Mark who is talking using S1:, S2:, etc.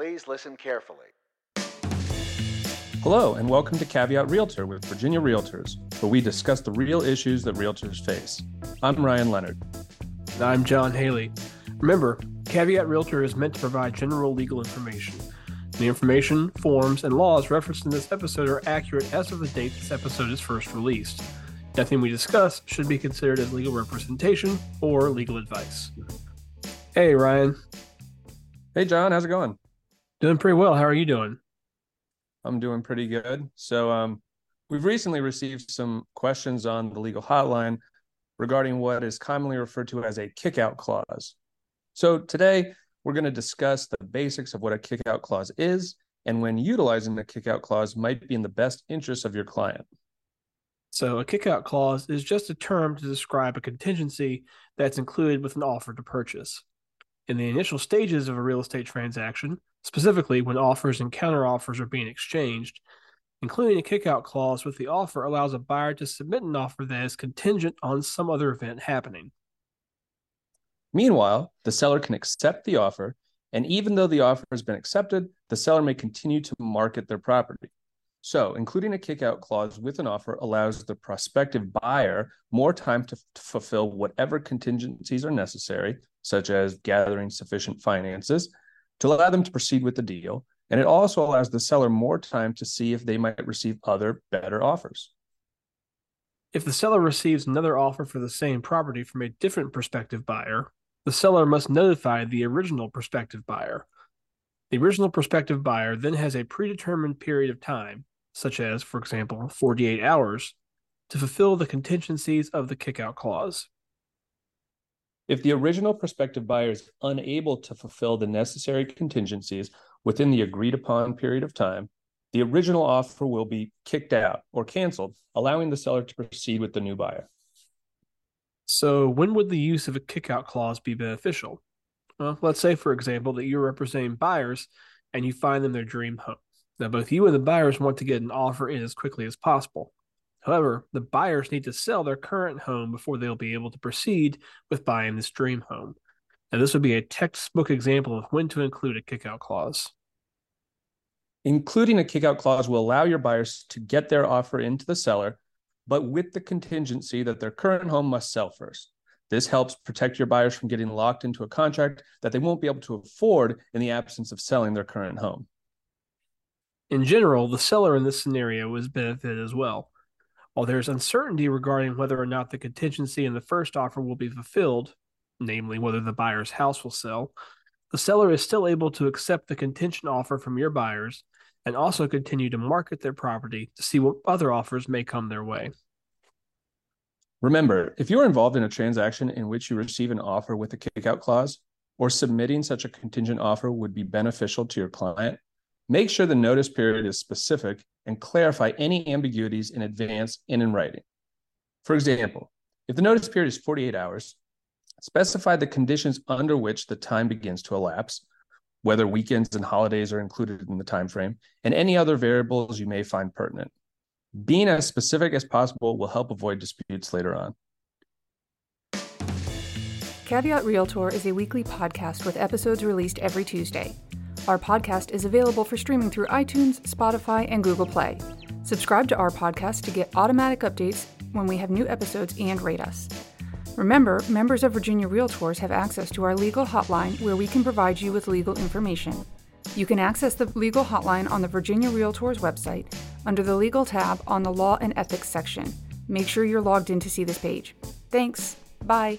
S1: Please listen carefully.
S2: Hello, and welcome to Caveat Realtor with Virginia Realtors, where we discuss the real issues that realtors face. I'm Ryan Leonard.
S3: And I'm John Haley. Remember, Caveat Realtor is meant to provide general legal information. The information, forms, and laws referenced in this episode are accurate as of the date this episode is first released. Nothing we discuss should be considered as legal representation or legal advice. Hey, Ryan.
S2: Hey, John. How's it going?
S3: Doing pretty well. How are you doing?
S2: I'm doing pretty good. So, um, we've recently received some questions on the legal hotline regarding what is commonly referred to as a kickout clause. So, today we're going to discuss the basics of what a kickout clause is and when utilizing a kickout clause might be in the best interest of your client.
S3: So, a kickout clause is just a term to describe a contingency that's included with an offer to purchase. In the initial stages of a real estate transaction, specifically when offers and counteroffers are being exchanged, including a kickout clause with the offer allows a buyer to submit an offer that is contingent on some other event happening.
S2: Meanwhile, the seller can accept the offer, and even though the offer has been accepted, the seller may continue to market their property. So, including a kickout clause with an offer allows the prospective buyer more time to, to, fulfill whatever contingencies are necessary, such as gathering sufficient finances, to allow them to proceed with the deal. And it also allows the seller more time to see if they might receive other better offers.
S3: If the seller receives another offer for the same property from a different prospective buyer, the seller must notify the original prospective buyer. The original prospective buyer then has a predetermined period of time such as, for example, 48 hours, to fulfill the contingencies of the kickout clause.
S2: If the original prospective buyer is unable to fulfill the necessary contingencies within the agreed upon period of time, the original offer will be kicked out or canceled, allowing the seller to proceed with the new buyer.
S3: So, when would the use of a kickout clause be beneficial? Well, let's say, for example, that you're representing buyers and you find them their dream home. Now, both you and the buyers want to get an offer in as quickly as possible. However, the buyers need to sell their current home before they'll be able to proceed with buying this dream home. Now, this would be a textbook example of when to include a kickout clause.
S2: Including a kickout clause will allow your buyers to get their offer into the seller, but with the contingency that their current home must sell first. This helps protect your buyers from getting locked into a contract that they won't be able to afford in the absence of selling their current home.
S3: In general, the seller in this scenario is benefited as well. While there is uncertainty regarding whether or not the contingency in the first offer will be fulfilled, namely whether the buyer's house will sell, the seller is still able to accept the contingent offer from your buyers and also continue to market their property to see what other offers may come their way.
S2: Remember, if you're involved in a transaction in which you receive an offer with a kickout clause, or submitting such a contingent offer would be beneficial to your client, Make sure the notice period is specific and clarify any ambiguities in advance and in writing. For example, if the notice period is 48 hours, specify the conditions under which the time begins to elapse, whether weekends and holidays are included in the time frame, and any other variables you may find pertinent. Being as specific as possible will help avoid disputes later on.
S4: Caveat Realtor is a weekly podcast with episodes released every Tuesday. Our podcast is available for streaming through iTunes, Spotify, and Google Play. Subscribe to our podcast to get automatic updates when we have new episodes and rate us. Remember, members of Virginia Realtors have access to our legal hotline where we can provide you with legal information. You can access the legal hotline on the Virginia Realtors website under the Legal tab on the Law and Ethics section. Make sure you're logged in to see this page. Thanks. Bye.